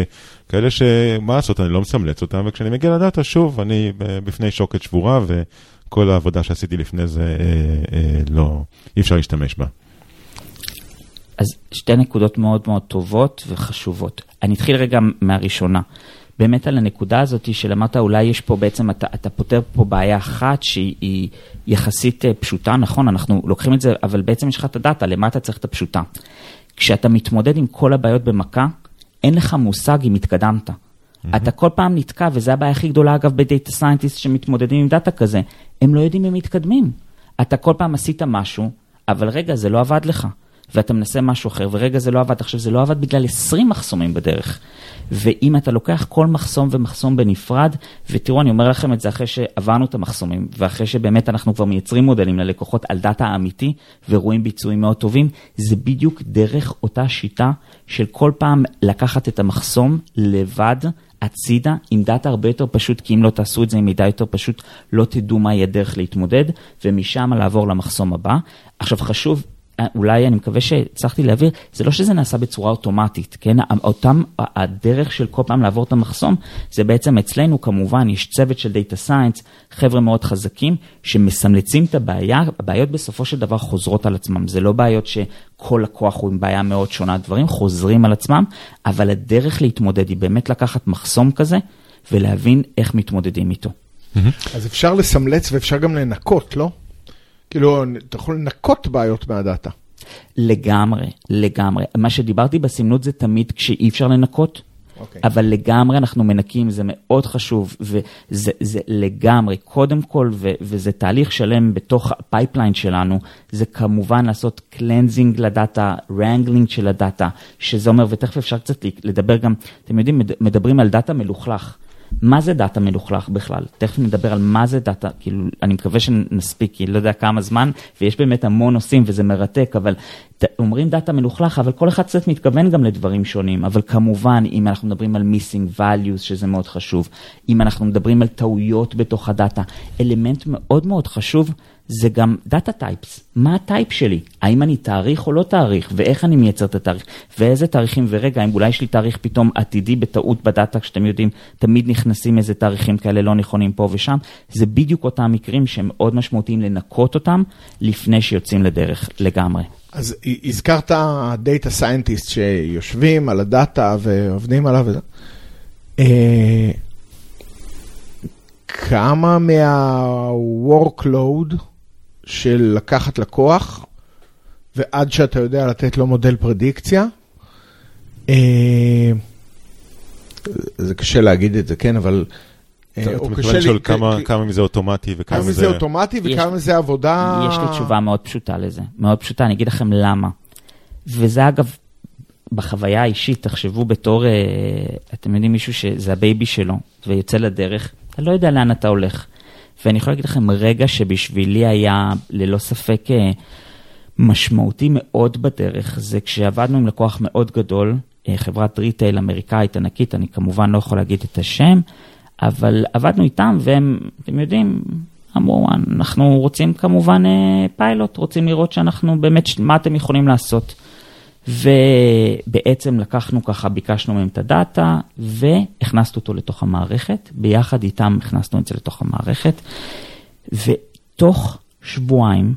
כאלה שמה לעשות, אני לא מסמלץ אותם, וכשאני מגיע לדאטה, שוב, אני בפני שוקת שבורה, וכל העבודה שעשיתי לפני זה, אה, אה, לא, אי אפשר להשתמש בה. אז שתי נקודות מאוד מאוד טובות וחשובות. אני אתחיל רגע מהראשונה. באמת על הנקודה הזאת של אמרת, אולי יש פה בעצם, אתה, אתה פותר פה בעיה אחת שהיא יחסית אה, פשוטה, נכון, אנחנו לוקחים את זה, אבל בעצם יש לך את הדאטה, למה אתה צריך את הפשוטה? כשאתה מתמודד עם כל הבעיות במכה, אין לך מושג אם התקדמת. Mm-hmm. אתה כל פעם נתקע, וזו הבעיה הכי גדולה אגב ב data scientist שמתמודדים עם דאטה כזה, הם לא יודעים אם מתקדמים. אתה כל פעם עשית משהו, אבל רגע, זה לא עבד לך. ואתה מנסה משהו אחר, ורגע זה לא עבד, עכשיו זה לא עבד בגלל 20 מחסומים בדרך. ואם אתה לוקח כל מחסום ומחסום בנפרד, ותראו, אני אומר לכם את זה אחרי שעברנו את המחסומים, ואחרי שבאמת אנחנו כבר מייצרים מודלים ללקוחות על דאטה אמיתי, ורואים ביצועים מאוד טובים, זה בדיוק דרך אותה שיטה של כל פעם לקחת את המחסום לבד. הצידה עם דאטה הרבה יותר פשוט, כי אם לא תעשו את זה עם מידע יותר פשוט, לא תדעו מהי הדרך להתמודד, ומשם לעבור למחסום הבא. עכשיו חשוב אולי אני מקווה שהצלחתי להעביר, זה לא שזה נעשה בצורה אוטומטית, כן? אותם, הדרך של כל פעם לעבור את המחסום, זה בעצם אצלנו כמובן, יש צוות של דאטה סיינס, חבר'ה מאוד חזקים, שמסמלצים את הבעיה, הבעיות בסופו של דבר חוזרות על עצמם, זה לא בעיות שכל לקוח הוא עם בעיה מאוד שונה, דברים חוזרים על עצמם, אבל הדרך להתמודד היא באמת לקחת מחסום כזה, ולהבין איך מתמודדים איתו. אז אפשר לסמלץ ואפשר גם לנקות, לא? כאילו, אתה יכול לנקות בעיות מהדאטה. לגמרי, לגמרי. מה שדיברתי בסימולציות זה תמיד כשאי אפשר לנקות, okay. אוקיי. אבל לגמרי אנחנו מנקים, זה מאוד חשוב, וזה זה לגמרי, קודם כל, ו, וזה תהליך שלם בתוך ה pipeline שלנו, זה כמובן לעשות cleansing לדאטה, wrangling של הדאטה, שזה אומר, ותכף אפשר קצת לדבר גם, אתם יודעים, מדברים על דאטה מלוכלך. מה זה דאטה מלוכלך בכלל? תכף נדבר על מה זה דאטה, כאילו, אני מקווה שנספיק, כי לא יודע כמה זמן, ויש באמת המון נושאים וזה מרתק, אבל אומרים דאטה מלוכלך, אבל כל אחד קצת מתכוון גם לדברים שונים, אבל כמובן, אם אנחנו מדברים על missing values, שזה מאוד חשוב, אם אנחנו מדברים על טעויות בתוך הדאטה, אלמנט מאוד מאוד חשוב זה גם data types, מה ה type שלי? האם אני תאריך או לא תאריך? ואיך אני מייצר את התאריך? ואיזה תאריכים? ורגע, אם אולי יש לי תאריך פתאום עתידי בטעות ב-data, כשאתם יודעים, תמיד נכנסים איזה תאריכים כאלה לא נכונים פה ושם, זה בדיוק אותם מקרים שהם מאוד משמעותיים לנקות אותם לפני שיוצאים לדרך לגמרי. אז הזכרת data scientist שיושבים על ה-data ועובדים עליו. אה, כמה מה-workload של לקחת לקוח, ועד שאתה יודע לתת לו מודל פרדיקציה. אה, זה קשה להגיד את זה, כן, אבל... אה, אתה מתכוון לשאול כמה מזה אוטומטי וכמה מזה... כמה מזה אוטומטי וכמה מזה עבודה... יש לי תשובה מאוד פשוטה לזה, מאוד פשוטה, אני אגיד לכם למה. וזה אגב, בחוויה האישית, תחשבו בתור, אה, אתם יודעים, מישהו שזה ה-baby שלו, ויוצא לדרך, אתה לא יודע לאן אתה הולך. ואני יכול להגיד לכם רגע שבשבילי היה ללא ספק אה, משמעותי מאוד בדרך, זה כשעבדנו עם לקוח מאוד גדול, אה, חברת retail אמריקאית ענקית, אני כמובן לא יכול להגיד את השם, אבל עבדנו איתם והם, אתם יודעים, אמרו, אנחנו רוצים כמובן אה, פיילוט, רוצים לראות שאנחנו באמת, מה אתם יכולים לעשות. ובעצם לקחנו ככה, ביקשנו מהם את ה-data והכנסנו אותו לתוך המערכת, ביחד איתם הכנסנו את זה לתוך המערכת, ותוך שבועיים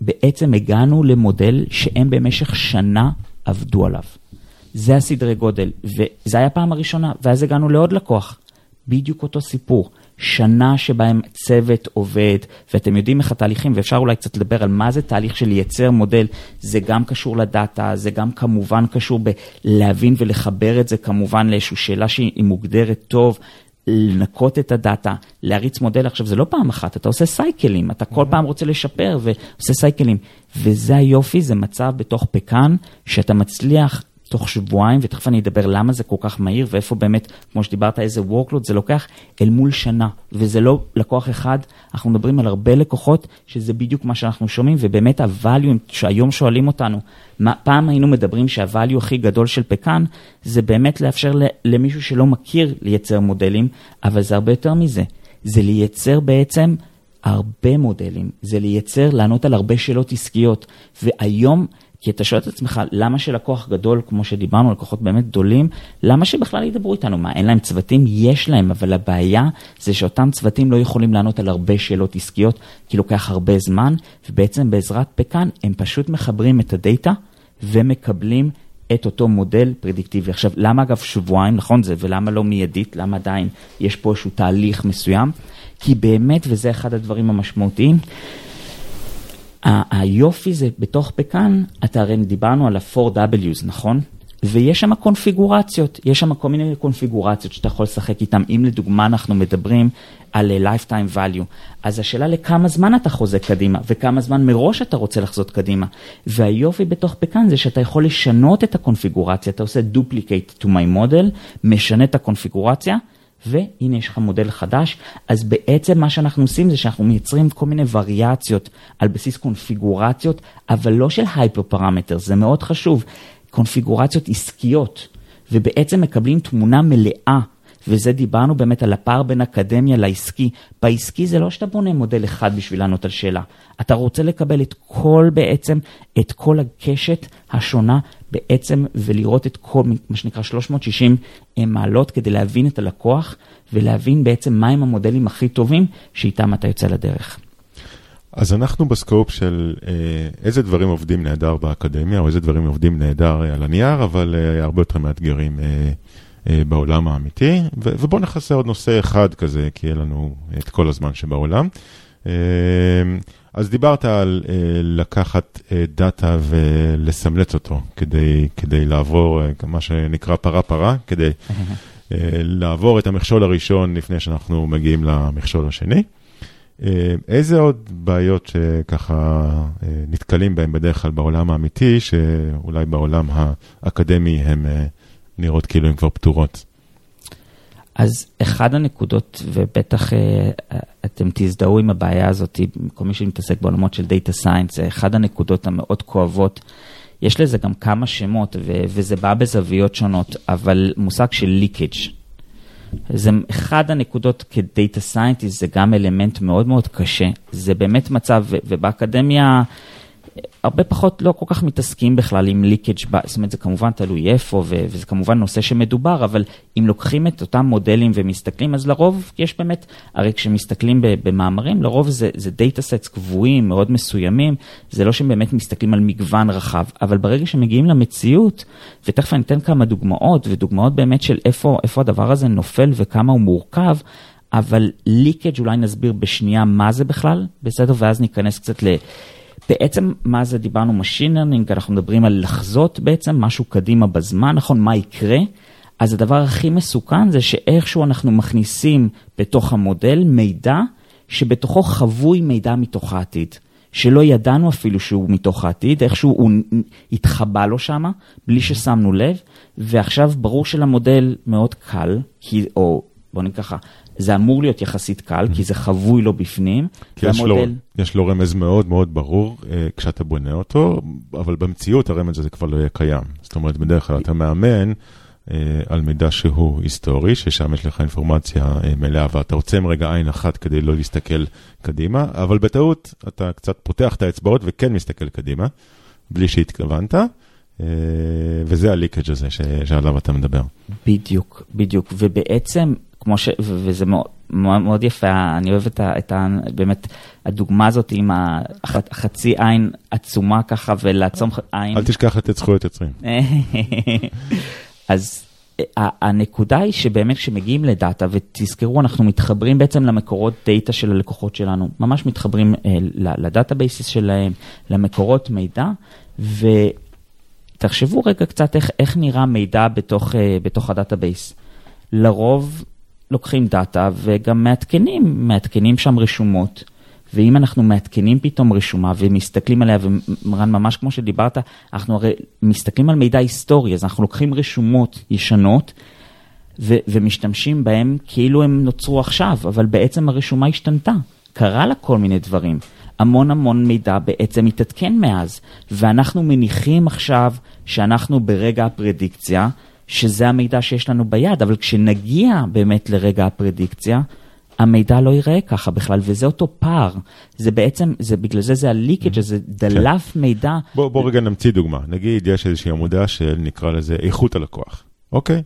בעצם הגענו למודל שהם במשך שנה עבדו עליו. זה הסדרי גודל, וזה היה הפעם הראשונה, ואז הגענו לעוד לקוח, בדיוק אותו סיפור. שנה שבהם צוות עובד, ואתם יודעים איך התהליכים, ואפשר אולי קצת לדבר על מה זה תהליך של לייצר מודל, זה גם קשור לדאטה, זה גם כמובן קשור בלהבין ולחבר את זה כמובן לאיזושהי שאלה שהיא מוגדרת טוב. לנקות את הדאטה, להריץ מודל. עכשיו, זה לא פעם אחת, אתה עושה סייקלים, אתה כל פעם רוצה לשפר ועושה סייקלים. וזה היופי, זה מצב בתוך פקאן, שאתה מצליח תוך שבועיים, ותכף אני אדבר למה זה כל כך מהיר, ואיפה באמת, כמו שדיברת, איזה workload זה לוקח אל מול שנה, וזה לא לקוח אחד, אנחנו מדברים על הרבה לקוחות, שזה בדיוק מה שאנחנו שומעים, ובאמת ה-value, שהיום שואלים אותנו, מה, פעם היינו מדברים שה-value הכי גדול של פקאן, זה באמת לאפשר למישהו שלא מכיר לייצר מודלים, אבל זה הרבה יותר מזה, זה לייצר בעצם הרבה מודלים, זה לייצר, לענות על הרבה שאלות עסקיות, והיום, כי אתה שואל את עצמך, למה שלקוח גדול, כמו שדיברנו, לקוחות באמת גדולים, למה שבכלל ידברו איתנו? מה, אין להם צוותים? יש להם, אבל הבעיה זה שאותם צוותים לא יכולים לענות על הרבה שאלות עסקיות, כי לוקח הרבה זמן, ובעצם בעזרת פקאן הם פשוט מחברים את הדאטה ומקבלים את אותו מודל פרדיקטיבי. עכשיו, למה אגב שבועיים, נכון זה, ולמה לא מיידית, למה עדיין יש פה איזשהו תהליך מסוים? כי באמת, וזה אחד הדברים המשמעותיים, היופי זה בתוך פקאן, אתה הרי דיברנו על ה-4Ws, נכון? ויש שם קונפיגורציות, יש שם כל מיני קונפיגורציות שאתה יכול לשחק איתן. אם לדוגמה אנחנו מדברים על אה, lifetime value, אז השאלה לכמה זמן אתה חוזה קדימה, וכמה זמן מראש אתה רוצה לחזות קדימה. והיופי בתוך פקאן זה שאתה יכול לשנות את הקונפיגורציה, אתה עושה duplicate to my model, משנה את הקונפיגורציה. והנה יש לך מודל חדש, אז בעצם מה שאנחנו עושים זה שאנחנו מייצרים כל מיני וריאציות על בסיס קונפיגורציות, אבל לא של הייפר פרמטר, זה מאוד חשוב, קונפיגורציות עסקיות, ובעצם מקבלים תמונה מלאה. וזה דיברנו באמת על הפער בין אקדמיה לעסקי. בעסקי זה לא שאתה בונה מודל אחד בשביל לענות על שאלה. אתה רוצה לקבל את כל בעצם, את כל הקשת השונה בעצם, ולראות את כל, מה שנקרא 360 מעלות, כדי להבין את הלקוח, ולהבין בעצם מהם המודלים הכי טובים שאיתם אתה יוצא לדרך. אז אנחנו בסקופ של אה, איזה דברים עובדים נהדר באקדמיה, או איזה דברים עובדים נהדר אה, על הנייר, אבל אה, הרבה יותר מאתגרים אה, אה, בעולם האמיתי. ובואו נכסה עוד נושא אחד כזה, כי יהיה לנו את כל הזמן שבעולם. אה, אז דיברת על אה, לקחת אה, דאטה ולסמלץ אותו כדי, כדי לעבור, מה שנקרא פרה-פרה, כדי לעבור את המכשול הראשון לפני שאנחנו מגיעים למכשול השני. איזה עוד בעיות שככה נתקלים בהן בדרך כלל בעולם האמיתי, שאולי בעולם האקדמי הן נראות כאילו הן כבר פתורות? אז אחד הנקודות, ובטח אה, אתם תזדהו עם הבעיה הזאת, כל מי שמתעסק בעולמות של data science, זה אחד הנקודות המאוד כואבות. יש לזה גם כמה שמות, ו- וזה בא בזוויות שונות, אבל מושג של leakage. זה אחד הנקודות כ-data scientist, זה גם אלמנט מאוד מאוד קשה. זה באמת מצב, ו- ובאקדמיה... הרבה פחות לא כל כך מתעסקים בכלל עם leakage, זאת אומרת זה כמובן תלוי איפה וזה כמובן נושא שמדובר, אבל אם לוקחים את אותם מודלים ומסתכלים, אז לרוב יש באמת, הרי כשמסתכלים במאמרים, לרוב זה, זה דאטה סטס קבועים, מאוד מסוימים, זה לא שהם באמת מסתכלים על מגוון רחב, אבל ברגע שמגיעים למציאות, ותכף אני אתן כמה דוגמאות, ודוגמאות באמת של איפה, איפה הדבר הזה נופל וכמה הוא מורכב, אבל ליקג' אולי נסביר בשנייה מה זה בכלל, בסדר? ואז ניכנס קצת ל... בעצם מה זה דיברנו Machine Learning, אנחנו מדברים על לחזות בעצם משהו קדימה בזמן, נכון, מה יקרה? אז הדבר הכי מסוכן זה שאיכשהו אנחנו מכניסים בתוך המודל מידע שבתוכו חבוי מידע מתוך העתיד. שלא ידענו אפילו שהוא מתוך העתיד, איכשהו הוא התחבא לו שם, בלי ששמנו לב, ועכשיו ברור שלמודל מאוד קל, כי, או בוא נגיד ככה, זה אמור להיות יחסית קל, כי זה חבוי לו בפנים. כי יש לו, יש לו רמז מאוד מאוד ברור uh, כשאתה בונה אותו, אבל במציאות הרמז הזה כבר לא יהיה קיים. זאת אומרת, בדרך כלל אתה מאמן uh, על מידע שהוא היסטורי, ששם יש לך אינפורמציה uh, מלאה, ואתה עוצם רגע עין אחת כדי לא להסתכל קדימה, אבל בטעות אתה קצת פותח את האצבעות וכן מסתכל קדימה, בלי שהתכוונת. וזה הליקג' הזה שעליו אתה מדבר. בדיוק, בדיוק, ובעצם כמו ש... וזה מאוד, מאוד יפה, אני אוהב את, ה, את ה... באמת, הדוגמה הזאת עם החצי עין עצומה ככה ולעצום עין. אל תשכח לתת זכויות יוצרים. (laughs) אז הנקודה היא שבאמת כשמגיעים ל-data, ותזכרו, אנחנו מתחברים בעצם למקורות data של הלקוחות שלנו, ממש מתחברים אה, ל-databases שלהם, למקורות מידע, ותחשבו רגע קצת איך, איך נראה מידע בתוך, אה, בתוך ה-database. לרוב לוקחים data וגם מעדכנים, מעדכנים שם רשומות. ואם אנחנו מעדכנים פתאום רשומה ומסתכלים עליה, ומרן, ממש כמו שדיברת, אנחנו הרי מסתכלים על מידע היסטורי, אז אנחנו לוקחים רשומות ישנות ו- ומשתמשים בהן כאילו הן נוצרו עכשיו, אבל בעצם הרשומה השתנתה, קרה לה כל מיני דברים. המון המון מידע בעצם התעדכן מאז, ואנחנו מניחים עכשיו שאנחנו ברגע הפרדיקציה, שזה המידע שיש לנו ביד, אבל כשנגיע באמת לרגע הפרדיקציה, המידע לא ייראה ככה בכלל, וזה אותו פער. זה בעצם, זה, בגלל זה זה הליקג' הזה, דלף כן. מידע. בוא, בוא רגע נמציא דוגמה. נגיד יש איזושהי עמודה של נקרא לזה איכות הלקוח, אוקיי?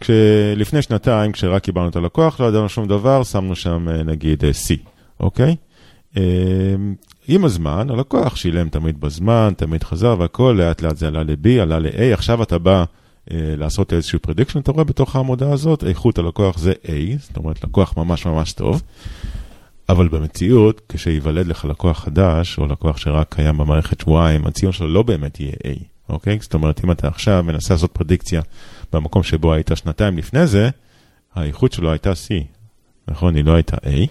כשלפני שנתיים, כשרק קיבלנו את הלקוח, לא ידענו שום דבר, שמנו שם נגיד C, אוקיי? עם הזמן, הלקוח שילם תמיד בזמן, תמיד חזר והכל, לאט לאט זה עלה ל-B, עלה ל-A, עכשיו אתה בא... אה, לעשות איזשהו prediction, אתה רואה בתוך העמודה הזאת, איכות הלקוח זה A, זאת אומרת לקוח ממש ממש טוב, אבל במציאות, כשייוולד לך לקוח חדש, או לקוח שרק קיים במערכת שבועיים, הציון שלו לא באמת יהיה A, אוקיי? זאת אומרת, אם אתה עכשיו מנסה לעשות פרדיקציה במקום שבו היית שנתיים לפני זה, האיכות שלו הייתה C, נכון? היא לא הייתה A,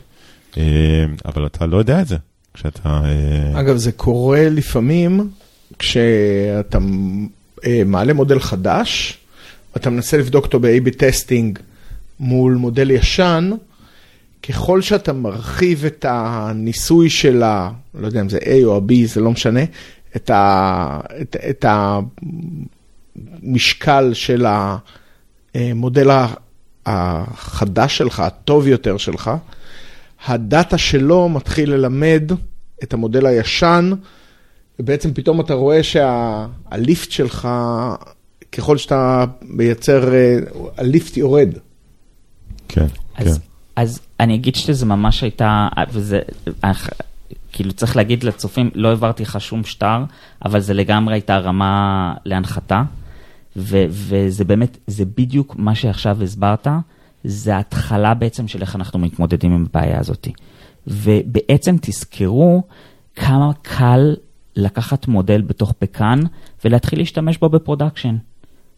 אה, אבל אתה לא יודע את זה. כשאתה... אה, אגב, זה קורה לפעמים כשאתה מעלה מודל חדש, ואתה מנסה לבדוק אותו ב- AB testing מול מודל ישן, ככל שאתה מרחיב את הניסוי של ה... לא יודע אם זה A או ה-B, זה לא משנה, את, ה, את, את המשקל של המודל החדש שלך, הטוב יותר שלך, הדאטה שלו מתחיל ללמד את המודל הישן, ובעצם פתאום אתה רואה שהליפט שלך, ככל שאתה מייצר, אה, הליפט יורד. כן, אז, כן. אז אני אגיד שזה ממש הייתה, וזה, כאילו צריך להגיד לצופים, לא העברתי לך שום שטר, אבל זה לגמרי הייתה רמה להנחתה, ו, וזה באמת, זה בדיוק מה שעכשיו הסברת, זה ההתחלה בעצם של איך אנחנו מתמודדים עם הבעיה הזאת. ובעצם תזכרו כמה קל לקחת מודל בתוך פקאן ולהתחיל להשתמש בו ב-production.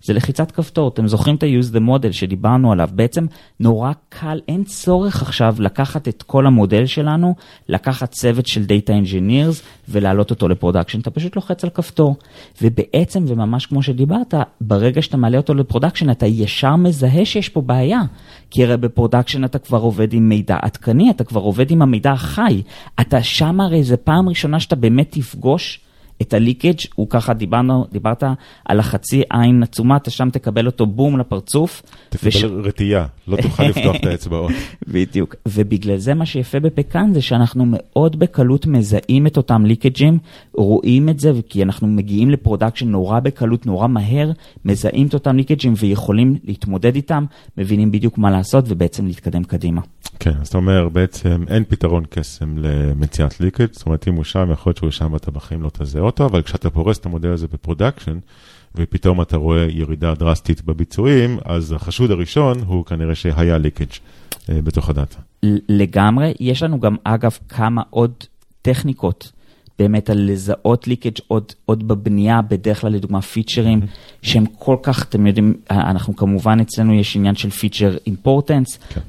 זה לחיצת כפתור, אתם זוכרים את ה-use the model שדיברנו עליו, בעצם נורא קל, אין צורך עכשיו לקחת את כל המודל שלנו, לקחת צוות של Data Engineers ולהעלות אותו ל-production, אתה פשוט לוחץ על כפתור. ובעצם, וממש כמו שדיברת, ברגע שאתה מעלה אותו ל-production, אתה ישר מזהה שיש פה בעיה. כי הרי ב-production אתה כבר עובד עם מידע עדכני, אתה כבר עובד עם המידע החי. אתה שם הרי זה פעם ראשונה שאתה באמת תפגוש את ה-leakage הוא ככה, דיברנו, דיברת על החצי עין עצומה, אתה שם תקבל אותו בום לפרצוף. תקבל וש... רתיעה, לא תוכל לפתוח את האצבעות. (laughs) בדיוק, ובגלל זה מה שיפה בפקאן זה שאנחנו מאוד בקלות מזהים את אותם leakage-ים, רואים את זה, כי אנחנו מגיעים ל-production נורא בקלות, נורא מהר, מזהים את אותם leakage-ים ויכולים להתמודד איתם, מבינים בדיוק מה לעשות ובעצם להתקדם קדימה. כן, אז אתה אומר, בעצם אין פתרון קסם למציאת leakage, זאת אומרת, אם הוא שם, יכול להיות שהוא שם ואתה בחיים לא תזהה אותו, אבל כשאתה פורס את המודל הזה ב-production, ופתאום אתה רואה ירידה דרסטית בביצועים, אז החשוד הראשון הוא כנראה שהיה leakage אה, בתוך הדאטה. לגמרי. יש לנו גם, אגב, כמה עוד טכניקות. באמת על לזהות ליקג' עוד, עוד בבנייה, בדרך כלל לדוגמה פיצ'רים mm-hmm. שהם כל כך, אתם יודעים, אנחנו כמובן אצלנו יש עניין של פיצ'ר אימפורטנס, כן.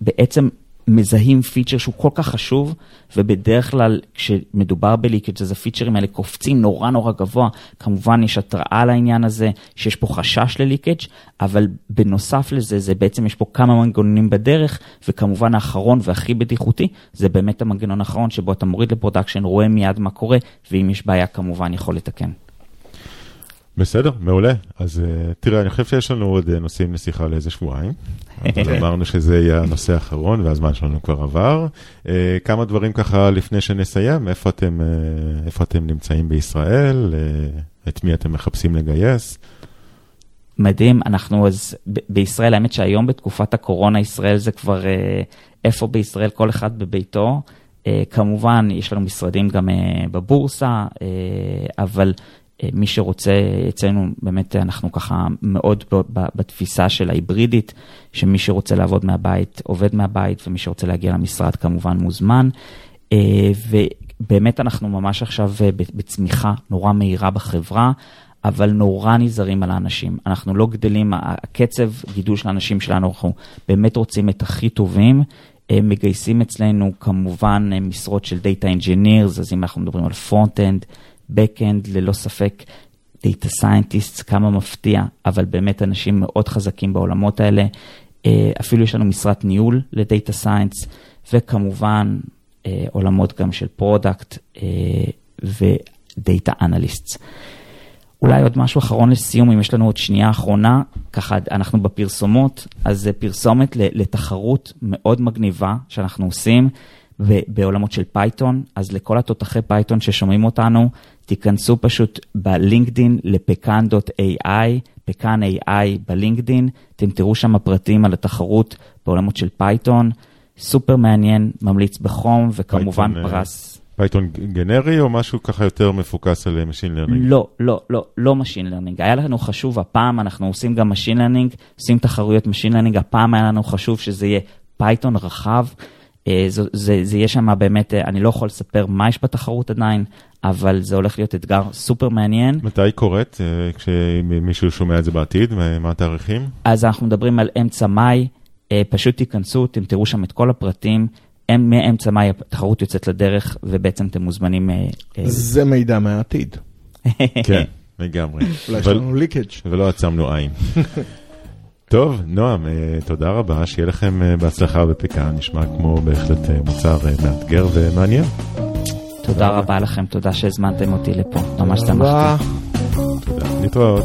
ובעצם מזהים פיצ'ר שהוא כל כך חשוב, ובדרך כלל כשמדובר בליקג' אז הפיצ'רים האלה קופצים נורא נורא גבוה. כמובן יש התראה לעניין הזה, שיש פה חשש ל-leakage, אבל בנוסף לזה, זה בעצם יש פה כמה מנגנונים בדרך, וכמובן האחרון והכי בטיחותי, זה באמת המנגנון האחרון שבו אתה מוריד ל-production, רואה מיד מה קורה, ואם יש בעיה כמובן יכול לתקן. בסדר, מעולה. אז uh, תראה, אני חושב שיש לנו עוד uh, נושאים לשיחה לאיזה שבועיים. (laughs) אבל אמרנו שזה יהיה הנושא האחרון והזמן שלנו כבר עבר. Uh, כמה דברים ככה לפני שנסיים, איפה אתם, איפה אתם נמצאים בישראל, את מי אתם מחפשים לגייס. מדהים, אנחנו אז בישראל, האמת שהיום בתקופת הקורונה, ישראל זה כבר איפה בישראל, כל אחד בביתו. Uh, כמובן, יש לנו משרדים גם uh, בבורסה, uh, אבל אה, מי שרוצה, אצלנו באמת אנחנו ככה מאוד בתפיסה של ההיברידית, שמי שרוצה לעבוד מהבית, עובד מהבית, ומי שרוצה להגיע למשרד כמובן מוזמן. אה, ובאמת אנחנו ממש עכשיו אה, בצמיחה נורא מהירה בחברה. אבל נורא נזהרים על האנשים. אנחנו לא גדלים, הקצב גידול של האנשים שלנו, אנחנו באמת רוצים את הכי טובים. מגייסים אצלנו כמובן משרות של Data Engineers, אז אם אנחנו מדברים על Front-End, Backend ללא ספק, Data Scientists, כמה מפתיע, אבל באמת אנשים מאוד חזקים בעולמות האלה. אה, אפילו יש לנו משרת ניהול ל-Data Science, וכמובן אה, עולמות גם של product ו-Data Analysts. אולי עוד משהו אחרון לסיום, אם יש לנו עוד שנייה אחרונה, ככה אנחנו בפרסומות, אז זה פרסומת לתחרות מאוד מגניבה שאנחנו עושים. בעולמות של Python, אז לכל התותחי Python ששומעים אותנו, תיכנסו פשוט ב-LinkedIn לפקאן.ai, פקאן AI ב-LinkedIn, אתם תראו שם פרטים על התחרות בעולמות של פייתון, סופר מעניין, ממליץ בחום, וכמובן פייתון, פרס. פייתון גנרי או משהו ככה יותר מפוקס על Machine Learning? לא, לא, לא, לא Machine Learning. היה לנו חשוב, הפעם אנחנו עושים גם Machine Learning, עושים תחרויות Machine Learning, הפעם היה לנו חשוב שזה יהיה פייתון רחב. אה, זה, זה, זה יהיה שם באמת, אה, אני לא יכול לספר מה יש בתחרות עדיין, אבל זה הולך להיות אתגר סופר מעניין. מתי היא קורית? אה, כשמישהו שומע את זה בעתיד? מה התאריכים? אז אנחנו מדברים על אמצע מאי, פשוט תיכנסו, אתם תראו שם את כל הפרטים. מאמצע מאי התחרות יוצאת לדרך, ובעצם אתם מוזמנים... זה מידע מהעתיד. (laughs) כן, לגמרי. אולי יש לנו ליקג'. ולא עצמנו עין. (laughs) טוב, נועם, אה, תודה רבה, שיהיה לכם אה, בהצלחה בפיקה, נשמע כמו בהחלט אה, מוצר מאתגר ומעניין. תודה רבה לכם, תודה שהזמנתם אותי לפה, ממש שמחתי. תודה, להתראות.